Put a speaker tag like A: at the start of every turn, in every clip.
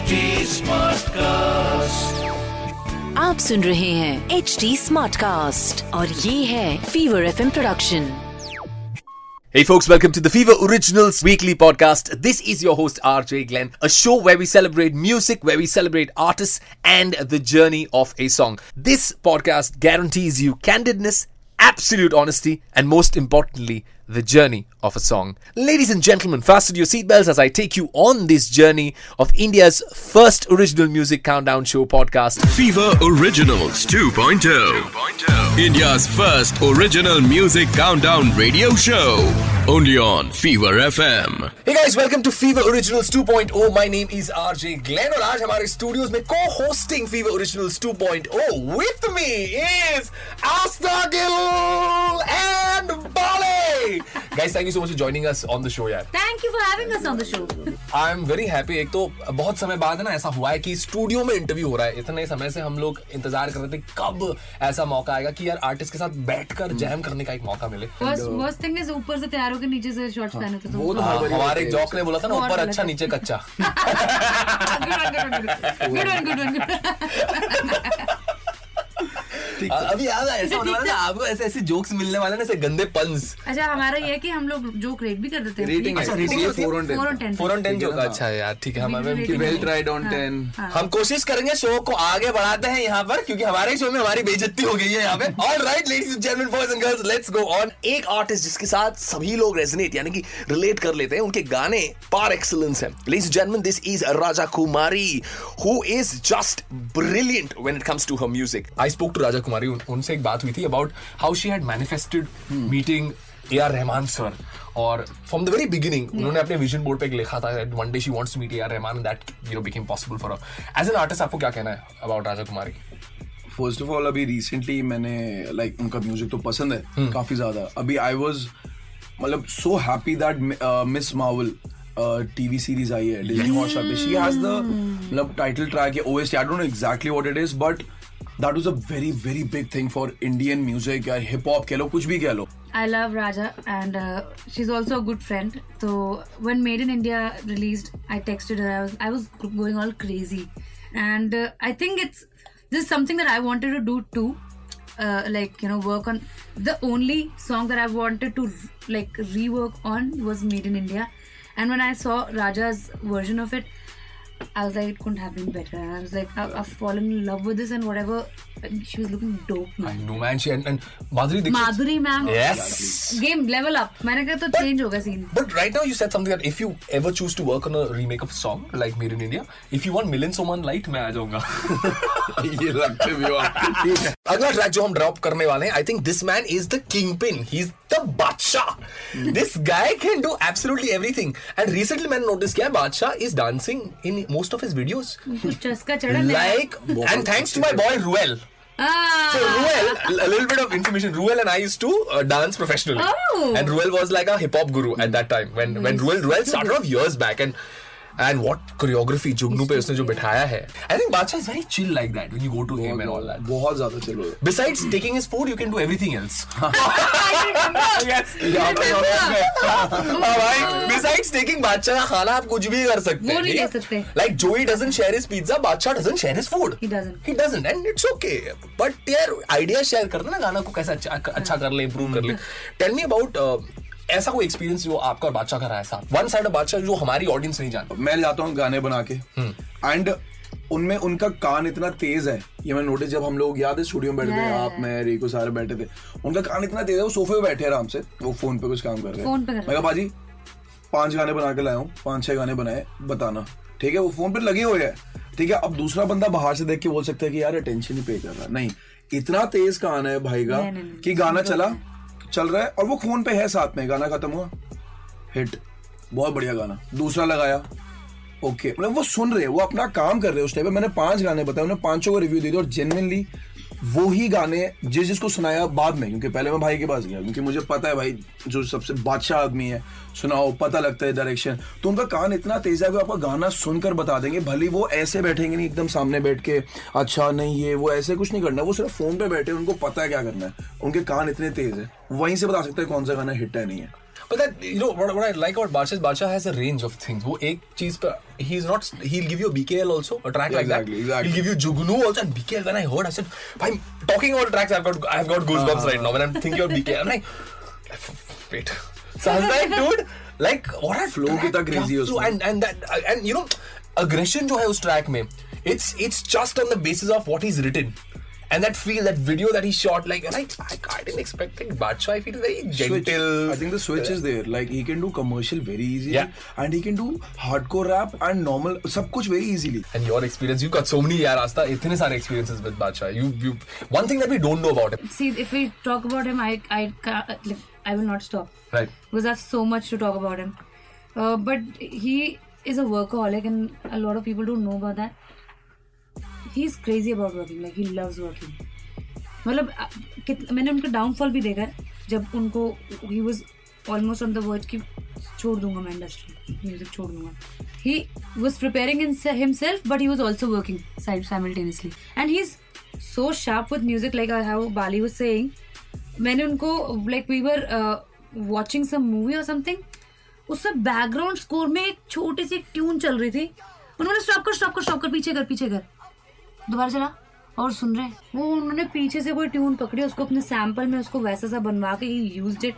A: HD Smartcast.
B: आप सुन रहे हैं एच डी स्मार्ट कास्ट और ये है fever F production
C: Hey folks, welcome to the Fever Originals weekly podcast. This is your host RJ Glenn, a show where we celebrate music, where we celebrate artists and the journey of a song. This podcast guarantees you candidness, absolute honesty, and most importantly, the journey of a song. Ladies and gentlemen, fasten your seatbelts as I take you on this journey of India's first original music countdown show podcast.
D: Fever Originals 2.0. India's first original music countdown radio show. Only on Fever FM.
C: Hey guys, welcome to Fever Originals 2.0. My name is RJ Glenn और आज हमारे studios में co-hosting Fever Originals 2.0 with me is Asta Gill and Bale. Guys, thank you so much for joining us on the show यार.
E: Thank you for having us on the show.
C: I am very happy एक तो बहुत समय बाद है ना ऐसा हुआ है कि स्टूडियो में इंटरव्यू हो रहा है। इतने समय से हम लोग इंतज़ार कर रहे थे कब ऐसा मौका आएगा कि यार आर्टिस्ट के साथ बैठकर जैम करने का एक मौका मिले।
E: Worst worst thing is ऊपर से तैयार होकर नीचे से शॉर्ट्स पहने थे
F: वो तो
C: हाँ, हमारे। जॉक ने बोला था ना ऊपर अच्छा नीचे कच्चा।
E: गुड वन गुड वन
C: अभी याद है ऐसा होने वाला था आपको ऐसे ऐसे जोक्स मिलने वाले ना ऐसे गंदे पंस
E: अच्छा हमारा ये है कि हम लोग जोक रेट भी कर देते हैं।
F: रेटिंग
C: अच्छा, होती है?
F: ऑन
E: फोर और
F: ten
E: ten
C: four on ten
F: ठीक है
C: जोक
F: ना?
C: अच्छा यार ठीक है हम
F: वेल ट्राइड ऑन
E: हाँ,
F: टेन
E: हाँ।
C: हम कोशिश करेंगे शो को आगे बढ़ाते हैं यहाँ पर क्योंकि हमारे शो में हमारी बेइज्जती हो गई है यहाँ पे। All right ladies and gentleman boys and girls let's go on एक आर्टिस्ट जिसके साथ सभी लोग रेजोनेट यानी कि रिलेट कर लेते हैं उनके गाने पार एक्सीलेंस है। Ladies and gentleman this is Raja Kumari who is just brilliant when it comes to her music I spoke to Raja Kumari उन- उनसे एक बात हुई थी about how she had manifested meeting A R Rahman sir और from the very beginning उन्होंने अपने vision board पे एक लिखा था one day she wants to meet A R Rahman that you know became possible for as an artist आपको क्या कहना है about Raja Kumari
F: first of all अभी रिसेंटली मैंने लाइक like, उनका म्यूज़िक तो पसंद है hmm. काफ़ी ज़्यादा। अभी आई वाज मतलब so happy that Miss Marvel TV series आई है डिज्नी हॉटस्टार पे। शी हैज़ द मतलब टाइटल ट्रैक है OST I don't know exactly what it is but That was a very very big thing for Indian music या hip hop कह लो कुछ भी कह लो
E: I love Raja and uh, she's also a good friend. So when Made in India released, I texted her. I was I was going all crazy, and uh, I think it's this is something that I wanted to do too. Uh, like you know, work on the only song that I wanted to like rework on was Made in India, and when I saw Raja's version of it, I was like, it couldn't have been better. And I was like, I, I've fallen in love with this and whatever. She was looking dope,
C: I
E: man.
C: know, man. She and, and Madhuri Dixit.
E: Madhuri ma'am
C: Yes.
E: Game level up मैंने कहा तो change होगा scene
C: But right now you said something that if you ever choose to work on a remake of a song like Made in India, if you want Million Someone Light, मैं आ जाऊंगा.
F: ये रखते भी हो आप। ठीक है
C: अगला ट्रैक जो हम ड्रॉप करने वाले हैं I think this man is the kingpin he is the Bacha. this guy can do absolutely everything. And recently, man noticed that Bacha is dancing in
E: most of his videos.
C: like, and thanks to my boy Ruel.
E: Ah.
C: So Ruel, a little bit of information. Ruel and I used to uh, dance professionally,
E: oh.
C: and Ruel was like a hip hop guru at that time. When when Ruel Ruel started off years back, and and what choreography जुगनू पे उसने जो बिठाया है I think Bacha is very chill like that when you go to him and all that
F: बहुत ज़्यादा चलो
C: Besides taking his food, you can do everything else. yes.
F: यहाँ पे
C: हाँ भाई, besides taking बादशाह का खाना आप कुछ भी कर सकते
E: वो
C: हैं
E: नहीं सकते।
C: Like Joey doesn't share his pizza, बादशाह doesn't share his food.
E: He doesn't.
C: He doesn't, and it's okay. But यार idea share करते ना गाना को कैसे अच्छा अच्छा कर ले, improve कर ले. Tell me about uh, ऐसा कोई एक्सपीरियंस जो आपका और बादशाह का रहा है साथ? वन साइड ऑफ़ बादशाह जो हमारी ऑडियंस नहीं जानता।
F: मैं जाता हूँ गाने बना के। एंड उनमें उनका कान इतना तेज है ये मैं नोटिस जब हम लोग याद है स्टूडियो में बैठे थे आप मैं रिको सारे बैठे थे उनका कान इतना तेज है वो सोफे पे बैठे आराम से वो फ़ोन पे कुछ काम कर रहे हैं।
E: फ़ोन पे कर रहे
F: मैं कहा बाजी पाँच गाने बना के लाया हूँ पाँच छह गाने बनाए बताना। ठीक है वो फ़ोन पे लगे हुए हैं। ठीक है अब दूसरा बंदा बाहर से देख के बोल सकता है कि यार अटेंशन ही पे कर रहा नहीं इतना तेज कान है भाई का कि गाना चला चल रहा है और वो फ़ोन पे है साथ में, गाना खत्म हुआ। हिट बहुत बढ़िया गाना। दूसरा लगाया। ओके मतलब वो सुन रहे हैं, वो अपना काम कर रहे हैं उस टाइम पे। मैंने पाँच गाने बताए उन्हें पाँचों को रिव्यू दे दिया और जेनविनली वो ही गाने जिस जिसको सुनाया बाद में, क्योंकि पहले मैं भाई के पास गया, क्योंकि मुझे पता है भाई जो सबसे बादशाह आदमी है, सुनाओ, पता लगता है डायरेक्शन तो उनका कान इतना तेज है कि आपका गाना सुनकर बता देंगे, भले वो ऐसे बैठेंगे नहीं एकदम सामने बैठ के अच्छा नहीं ये, वो ऐसे कुछ नहीं करना, वो सिर्फ़ फ़ोन पे बैठे, उनको पता है क्या करना है। उनके कान इतने तेज है वहीं से बता सकते हैं कौन सा गाना हिट है, नहीं है।
C: But that you know what, what I like about Barsha is Barsha has a range of things. वो एक चीज पर he's not he'll give you a BKL also a track like that.
F: Exactly, exactly.
C: He'll give you Jugnu also and BKL. When I heard, I said, I'm talking about tracks. I've got I've got goosebumps right now when I'm thinking about BKL. I'm like, wait. So I was like, dude, like what a
F: Flow
C: track,
F: कितना crazy है
C: क्या flow,
F: उसमें.
C: and and that and you know aggression जो है उस track में it's it's just on the basis of what he's written. and that feel, that video that he shot, like, like I, didn't expect it. Bacha. I feel very gentle. Switch.
F: I think the switch is there. Like he can do commercial very easily,
C: yeah.
F: and he can do hardcore rap and normal, sab kuch very easily.
C: And your experience, you've got so many yaar asta, itne sare experiences with Bacha. You, you, one thing that we don't know about him.
E: See, if we talk about him, I, I, I will not stop.
C: Right.
E: Because I have so much to talk about him. Uh, but he is a workaholic, and a lot of people don't know about that. He's crazy about working. Like ही loves working मतलब मैंने उनका downfall भी देखा है, जब उनको he was almost on the word कि छोड़ दूँगा मैं इंडस्ट्री म्यूज़िक छोड़ दूँगा। He was preparing in himself but he was also working simultaneously and he is so sharp with music like how Baali was मैंने उनको like we were watching some movie और something उसमें background score में एक छोटी सी tune चल रही थी। उन्होंने स्टॉप कर स्टॉप कर स्टॉप कर, पीछे कर पीछे कर। दोबारा चला और सुन रहे वो उन्होंने पीछे से कोई ट्यून पकड़ी, उसको अपने सैंपल में उसको वैसा सा बनवा के यूज़ इट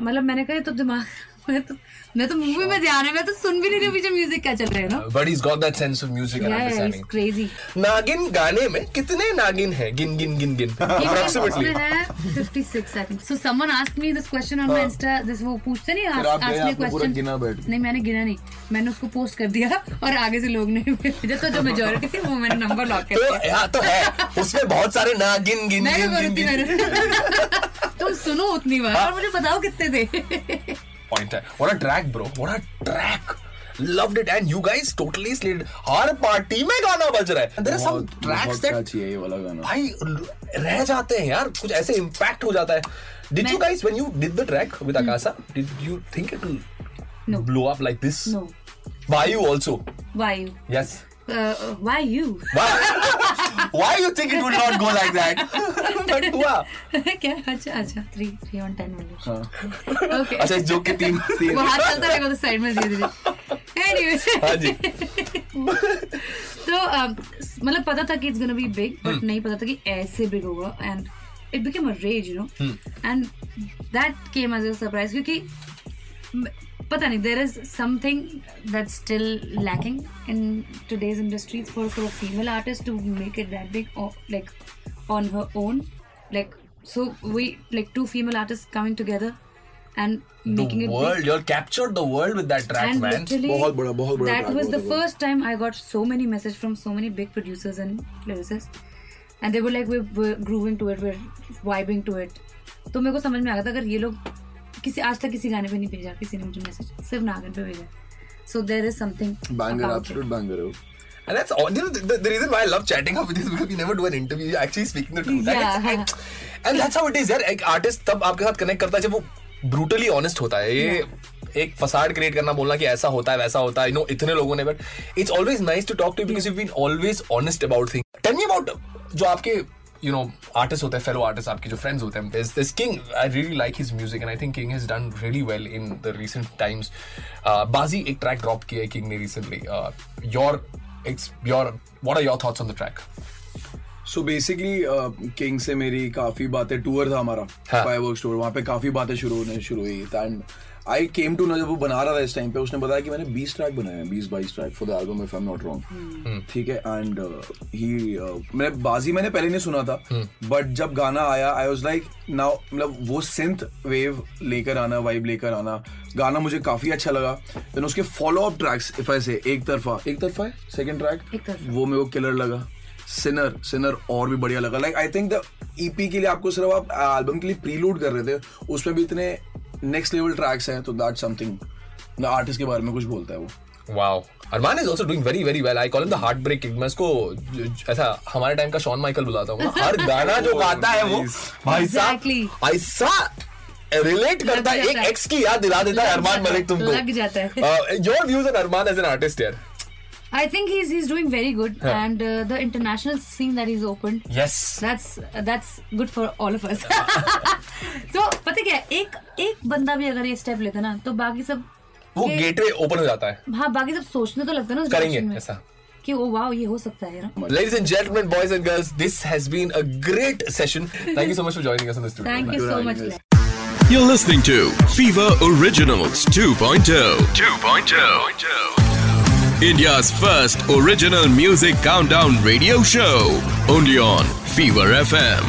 E: मतलब मैंने कहा तो दिमाग मैं तो मैं तो मूवी में ध्यान है मैं तो सुन भी नहीं रही हूँ पीछे म्यूज़िक क्या चल रहा है ना
C: But he's got that sense of music and understanding.
E: Crazy
C: Naagin गाने में कितने नागिन है? गिन गिन गिन गिन। approximately.
E: है? 56 I think so someone asked me this question on my Insta this वो पूछते नहीं
F: आप आपने
E: क्वेश्चन
F: गिना बैठ
E: नहीं मैंने गिना नहीं। मैंने उसको पोस्ट कर दिया और आगे से लोग ने भेजा तो जो मेजोरिटी थी वो मैंने नंबर लॉक कर
C: तो
E: दिया।
C: तो है। उसमें बहुत सारे नागिन गिन गिन
E: तुम सुनो उतनी बार और मुझे बताओ कितने थे।
C: पॉइंट है। What a track bro what a track loved it and you guys totally slayed her party में गाना बज रहा है। There are some tracks that
F: ये वाला गाना।
C: भाई रह जाते हैं यार। कुछ ऐसे इंपैक्ट हो जाता है। Did you guys when you did the track with Akasa did you think it will blow up like this
E: no
C: why you also
E: why yes
C: yes
E: why you?
C: Why? Why you think it would not go like that? But हुआ
E: क्या? अच्छा अच्छा. Three three on ten वाले
F: हाँ.
E: Okay
C: अच्छा इस joke के तीन तीन.
E: वो हाथ चलता रहेगा तो साइड में धीरे धीरे एनीवे
C: हाँ जी.
E: तो um, मतलब पता था कि it's gonna be big but नहीं पता था कि ऐसे बिग होगा. And it became a rage you know and that came as a surprise क्योंकि पता नहीं there is something that still lacking in today's industry for for female artist to make it that big like on her own like so we like two female artist coming together and making
C: the
E: it
C: world you're captured the world with that track
E: and
C: man
E: literally
F: बहुत बड़ा- बहुत बड़ा
E: that
F: track
E: was the
F: बड़ा।
E: first time i got so many messages from so many big producers and lyricists and they were like we're, we're grooving to it we're vibing to it तो मेरे को समझ में आ गया था अगर ये लोग किसी आज तक किसी गाने पे नहीं भेजा किसी ने मुझे मैसेज सिर्फ़ नागन पे भेजा so there is something
F: Banger, absolute banger है
C: And that's all. You know, the, the reason why I love chatting up with you is because we never do an interview. You're actually speaking the truth. And,
E: Yeah.
C: it's- and, and that's how it is, यार. एक artist तब आपके साथ connect करता है जब वो brutally honest होता है. ये एक फसाड क्रिएट करना बोलना कि ऐसा होता है वैसा होता है यू नो इतने लोगों ने but it's always nice to talk to because you been always honest about thing tell me about जो आपके यू नो आर्टिस्ट होते हैं फेलो आर्टिस्ट आपके जो फ्रेंड्स होते हैं this King I really like his music and I think King has done really well in the recent times बाजी एक ट्रैक ड्रॉप किया है किंग ने recently your it's your what are your thoughts on the track
F: so basically King से मेरी काफ़ी बातें tour था हमारा फायरवर्क स्टोर वहाँ पे काफ़ी बातें शुरू होने शुरू हुई and I came to know जब वो बना रहा था इस टाइम पे उसने बताया कि मैंने 20 ट्रैक बनाए हैं 20 22 track for the album if I am not wrong ठीक है एंड ही मैंने बाजी मैंने पहले नहीं सुना था बट hmm. जब गाना आया आई वाज लाइक नाउ मतलब वो सिंथ वेव लेकर आना वाइब लेकर आना गाना मुझे काफ़ी अच्छा लगा. देन उसके follow up tracks if I say एक तरफा एक तरफा है? सेकंड ट्रैक वो मेरे को किलर लगा. सिनर सिनर और भी बढ़िया लगा. Like I think the EP के लिए आपको सिर्फ़ आप एल्बम के लिए प्रीलूड कर रहे थे उसमें भी इतने नेक्स्ट लेवल ट्रैक्स हैं तो दैट समथिंग द आर्टिस्ट के बारे में कुछ बोलता है वो।
C: Wow Armaan is also doing very very well I call him the heartbreak king मैं इसको ऐसा हमारे टाइम का शॉन माइकल बुलाता हूँ। हर गाना जो गाता है वो. भाई
E: Exactly.
C: साहब ऐसा रिलेट करता है। एक एक्स की याद दिला देता है अरमान मलिक तुमको।
E: लग जाता है।
C: Your views on Armaan as an artist यार।
E: I think he's he's doing very good, and uh, the international scene that he's opened.
C: Yes.
E: That's that's good for all of us. so पता क्या है? एक एक बंदा भी अगर ये स्टेप लेता ना तो बाकी सब
C: वो
E: के-
C: गेटवे ओपन हो जाता है
E: हाँ बाकी सब सोचने तो लगता है ना उस
C: करेंगे
E: direction में
C: ऐसा
E: कि ओ वाह ये हो सकता है ना
C: Ladies and gentlemen, boys and girls, this has been a great session. Thank you so much for joining us on the studio.
E: Thank you so much
D: You're listening to Fever Originals oh. 2.0. 2.0. India's first original music countdown radio show. Only on Fever FM.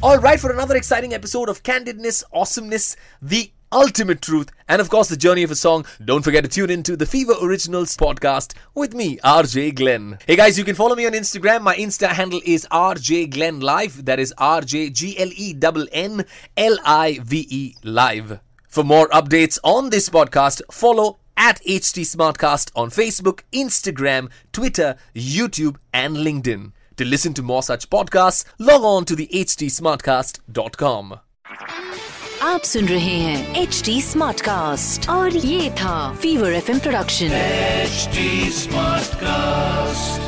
C: All right, for another exciting episode of Candidness, Awesomeness, the ultimate truth, and of course, the journey of a song. Don't forget to tune into the Fever Originals podcast with me, RJ Glenn. Hey guys, you can follow me on Instagram. My Insta handle is RJ Glenn Live. That is R J G L E N N L I V E Live. For more updates on this podcast, follow at HT Smartcast on Facebook, Instagram, Twitter, YouTube, and LinkedIn. To listen to more such podcasts, log on to the htsmartcast.com.
B: आप सुन रहे हैं H D smart cast और ये था fever F production
A: HD Smartcast.